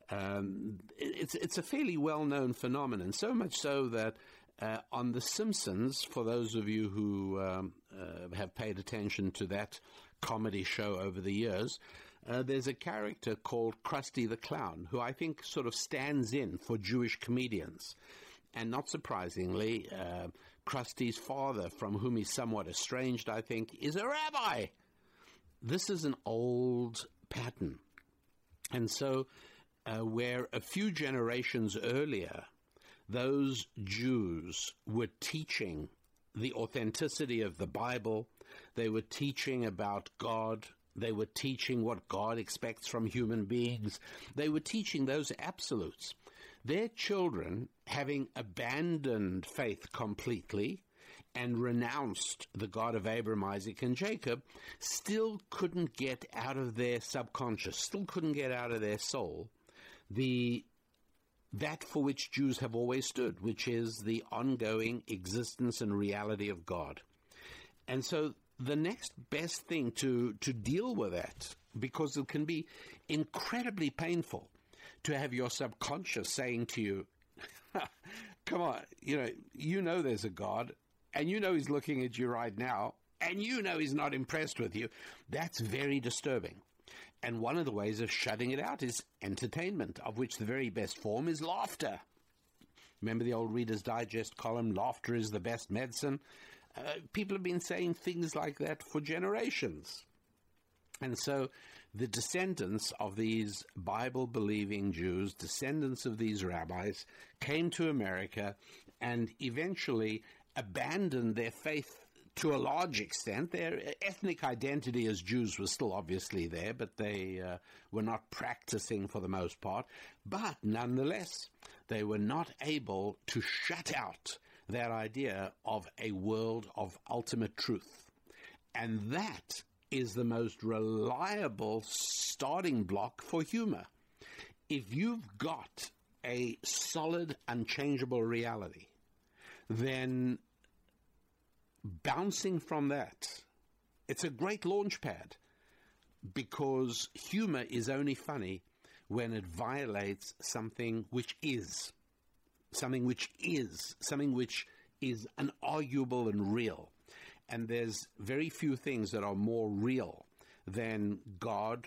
Um, it's it's a fairly well known phenomenon, so much so that uh, on The Simpsons, for those of you who um, uh, have paid attention to that comedy show over the years, uh, there's a character called Krusty the Clown, who I think sort of stands in for Jewish comedians. And not surprisingly, uh, Krusty's father, from whom he's somewhat estranged, I think, is a rabbi. This is an old pattern. And so uh, where a few generations earlier, those Jews were teaching the authenticity of the Bible, they were teaching about God, they were teaching what God expects from human beings, they were teaching those absolutes. Their children, having abandoned faith completely, and renounced the God of Abraham, Isaac, and Jacob, still couldn't get out of their subconscious, still couldn't get out of their soul the that for which Jews have always stood, which is the ongoing existence and reality of God. And so the next best thing to, to deal with that, because it can be incredibly painful to have your subconscious saying to you, come on, you know, you know there's a God, and you know he's looking at you right now, and you know he's not impressed with you. That's very disturbing. And one of the ways of shutting it out is entertainment, of which the very best form is laughter. Remember the old Reader's Digest column, laughter is the best medicine? Uh, people have been saying things like that for generations. And so the descendants of these Bible believing Jews, descendants of these rabbis, came to America and eventually abandoned their faith to a large extent. Their ethnic identity as Jews was still obviously there, but they uh, were not practicing for the most part. But nonetheless, they were not able to shut out that idea of a world of ultimate truth. And that is the most reliable starting block for humor. If you've got a solid, unchangeable reality, then bouncing from that, it's a great launch pad because humor is only funny when it violates something which is, something which is, something which is unarguable and real. And there's very few things that are more real than God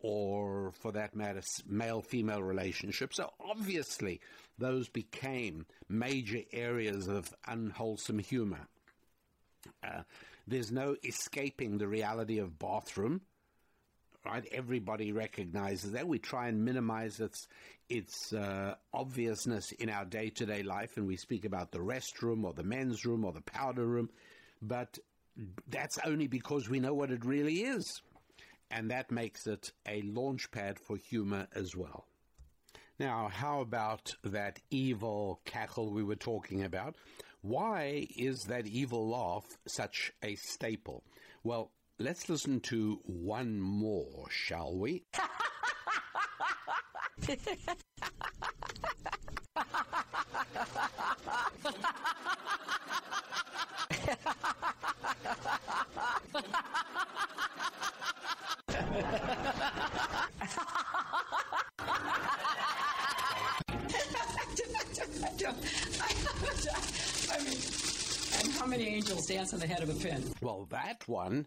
or, for that matter, male female relationships. So obviously, those became major areas of unwholesome humor. Uh, there's no escaping the reality of bathroom. Right, everybody recognizes that. We try and minimize its its uh, obviousness in our day to day life, and we speak about the restroom or the men's room or the powder room, but that's only because we know what it really is, and that makes it a launch pad for humor as well. Now, how about that evil cackle we were talking about? Why is that evil laugh such a staple? Well, let's listen to one more, shall we? I mean, and how many angels dance on the head of a pin? Well, that one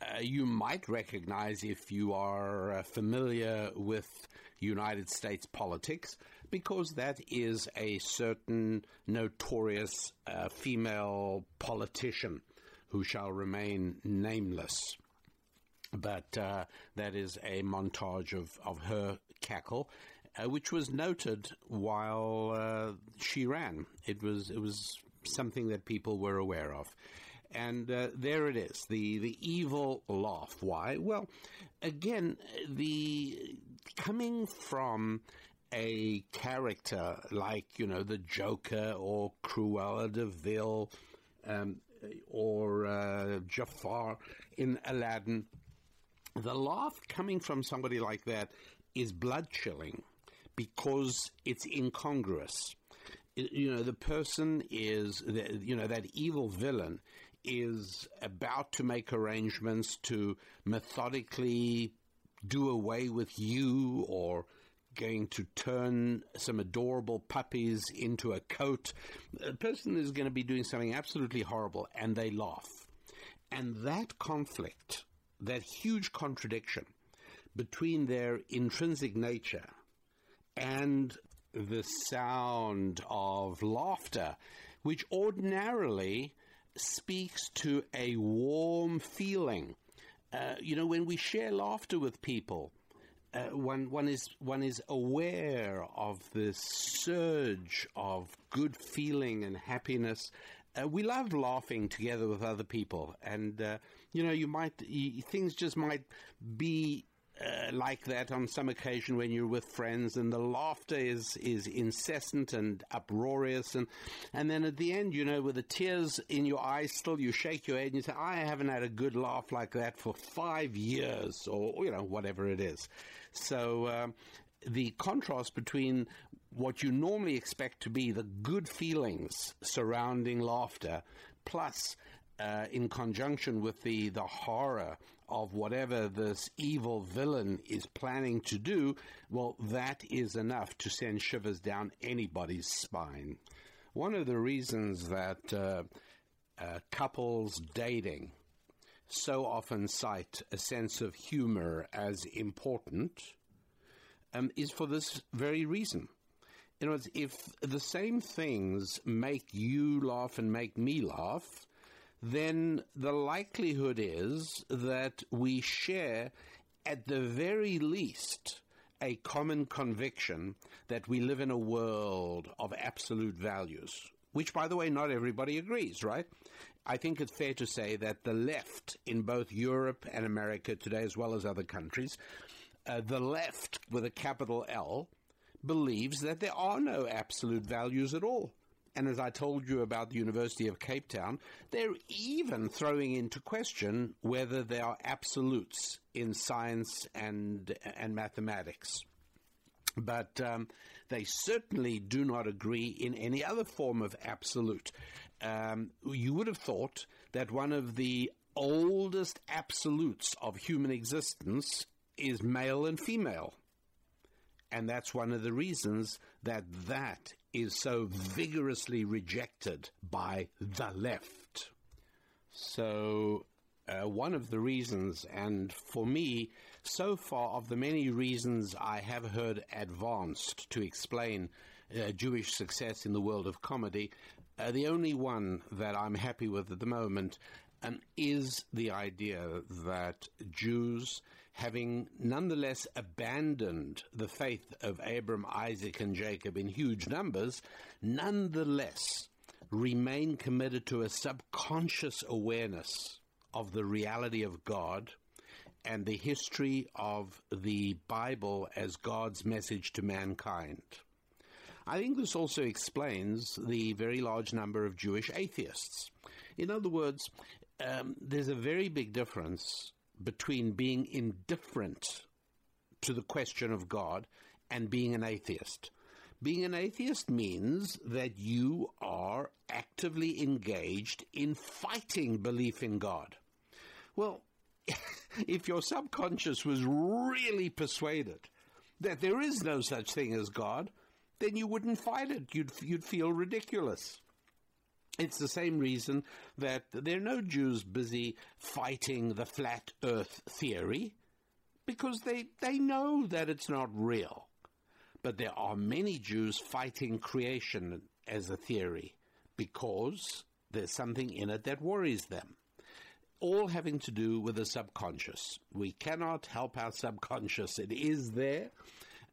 uh, you might recognize if you are uh, familiar with United States politics, because that is a certain notorious uh, female politician who shall remain nameless. But uh, that is a montage of, of her cackle, uh, which was noted while uh, she ran. It was it was something that people were aware of. And uh, there it is, the, the evil laugh. Why? Well, again, the coming from a character like, you know, the Joker or Cruella de Vil um, or uh, Jafar in Aladdin, the laugh coming from somebody like that is blood chilling because it's incongruous. You know, the person is, you know, that evil villain is about to make arrangements to methodically do away with you or going to turn some adorable puppies into a coat. A person is going to be doing something absolutely horrible and they laugh. And that conflict, that huge contradiction between their intrinsic nature and the sound of laughter, which ordinarily speaks to a warm feeling. Uh, you know, when we share laughter with people, uh, one one is one is aware of this surge of good feeling and happiness. Uh, we love laughing together with other people, and uh, you know, you might you, things just might be uh, like that on some occasion when you're with friends, and the laughter is is incessant and uproarious, and and then at the end, you know, with the tears in your eyes, still you shake your head and you say, "I haven't had a good laugh like that for five years," or you know, whatever it is. So. Um, the contrast between what you normally expect to be the good feelings surrounding laughter, plus uh, in conjunction with the, the horror of whatever this evil villain is planning to do, well, that is enough to send shivers down anybody's spine. One of the reasons that uh, uh, couples dating so often cite a sense of humor as important um, is for this very reason. In other words, if the same things make you laugh and make me laugh, then the likelihood is that we share, at the very least, a common conviction that we live in a world of absolute values, which, by the way, not everybody agrees, right? I think it's fair to say that the left in both Europe and America today, as well as other countries, uh, the left with a capital L, believes that there are no absolute values at all. And as I told you about the University of Cape Town, they're even throwing into question whether there are absolutes in science and, and mathematics. But um, they certainly do not agree in any other form of absolute. Um, you would have thought that one of the oldest absolutes of human existence is male and female. And that's one of the reasons that that is so vigorously rejected by the left. So, uh, one of the reasons, and for me, so far of the many reasons I have heard advanced to explain uh, Jewish success in the world of comedy, uh, the only one that I'm happy with at the moment um, is the idea that Jews having nonetheless abandoned the faith of Abram, Isaac, and Jacob in huge numbers, nonetheless remain committed to a subconscious awareness of the reality of God and the history of the Bible as God's message to mankind. I think this also explains the very large number of Jewish atheists. In other words, um, there's a very big difference between being indifferent to the question of God and being an atheist. Being an atheist means that you are actively engaged in fighting belief in God. Well, if your subconscious was really persuaded that there is no such thing as God, then you wouldn't fight it. You'd, you'd feel ridiculous. It's the same reason that there are no Jews busy fighting the flat earth theory because they, they know that it's not real. But there are many Jews fighting creation as a theory because there's something in it that worries them. All having to do with the subconscious. We cannot help our subconscious. It is there.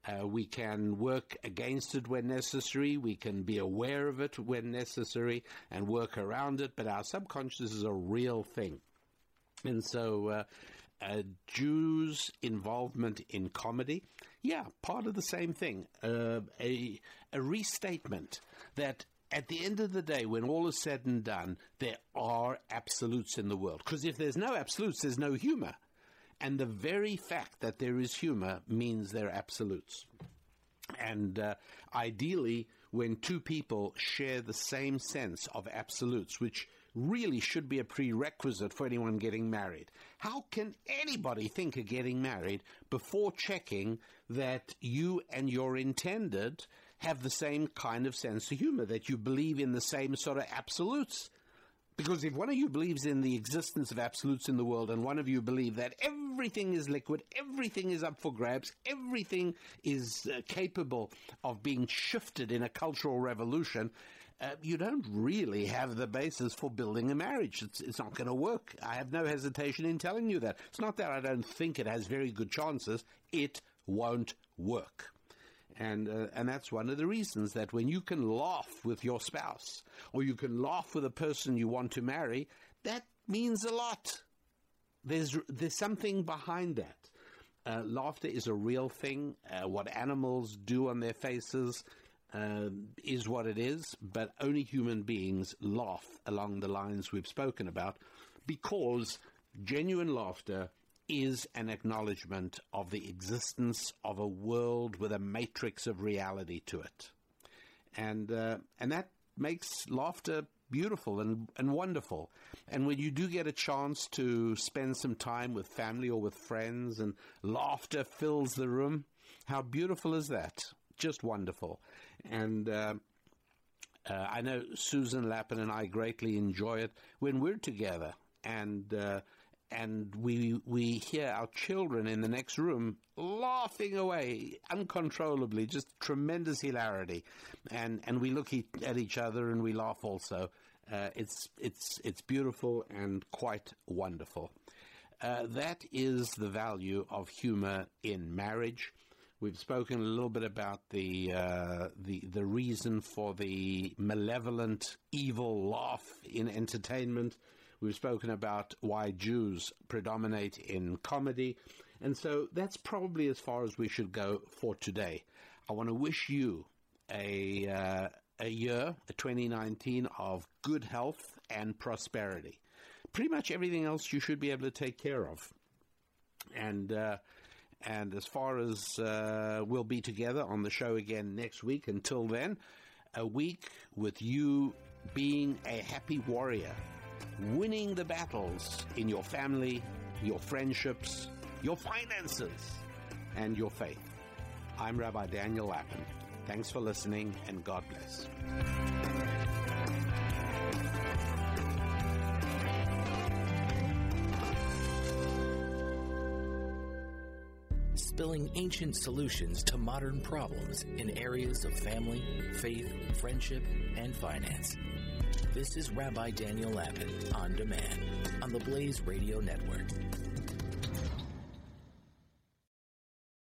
Uh, we can work against it when necessary. We can be aware of it when necessary and work around it. But our subconscious is a real thing. And so, uh, uh, Jews' involvement in comedy, yeah, part of the same thing. Uh, a, a restatement that at the end of the day, when all is said and done, there are absolutes in the world. Because if there's no absolutes, there's no humor. And the very fact that there is humor means there are absolutes. And uh, ideally, when two people share the same sense of absolutes, which really should be a prerequisite for anyone getting married. How can anybody think of getting married before checking that you and your intended have the same kind of sense of humor, that you believe in the same sort of absolutes? Because if one of you believes in the existence of absolutes in the world and one of you believe that everything is liquid, everything is up for grabs, everything is uh, capable of being shifted in a cultural revolution, uh, you don't really have the basis for building a marriage. It's, it's not going to work. I have no hesitation in telling you that. It's not that I don't think it has very good chances. It won't work. And, uh, and that's one of the reasons that when you can laugh with your spouse or you can laugh with a person you want to marry, that means a lot. There's, there's something behind that. Uh, laughter is a real thing. Uh, what animals do on their faces uh, is what it is, but only human beings laugh along the lines we've spoken about because genuine laughter is an acknowledgement of the existence of a world with a matrix of reality to it. And, uh, and that makes laughter beautiful and, and wonderful. And when you do get a chance to spend some time with family or with friends and laughter fills the room, how beautiful is that? Just wonderful. And, uh, uh, I know Susan Lapin and I greatly enjoy it when we're together and uh, and we we hear our children in the next room laughing away uncontrollably, just tremendous hilarity, and and we look e- at each other and we laugh also. Uh, it's it's it's beautiful and quite wonderful. Uh, that is the value of humor in marriage. We've spoken a little bit about the uh, the the reason for the malevolent, evil laugh in entertainment. We've spoken about why Jews predominate in comedy. And so that's probably as far as we should go for today. I want to wish you a, uh, a year, a 2019, of good health and prosperity. Pretty much everything else you should be able to take care of. And, uh, and as far as uh, we'll be together on the show again next week, until then, a week with you being a happy warrior winning the battles in your family, your friendships, your finances, and your faith. I'm Rabbi Daniel Lapin. Thanks for listening, and God bless. Spilling ancient solutions to modern problems in areas of family, faith, friendship, and finance. This is Rabbi Daniel Lapin on demand on the Blaze Radio Network.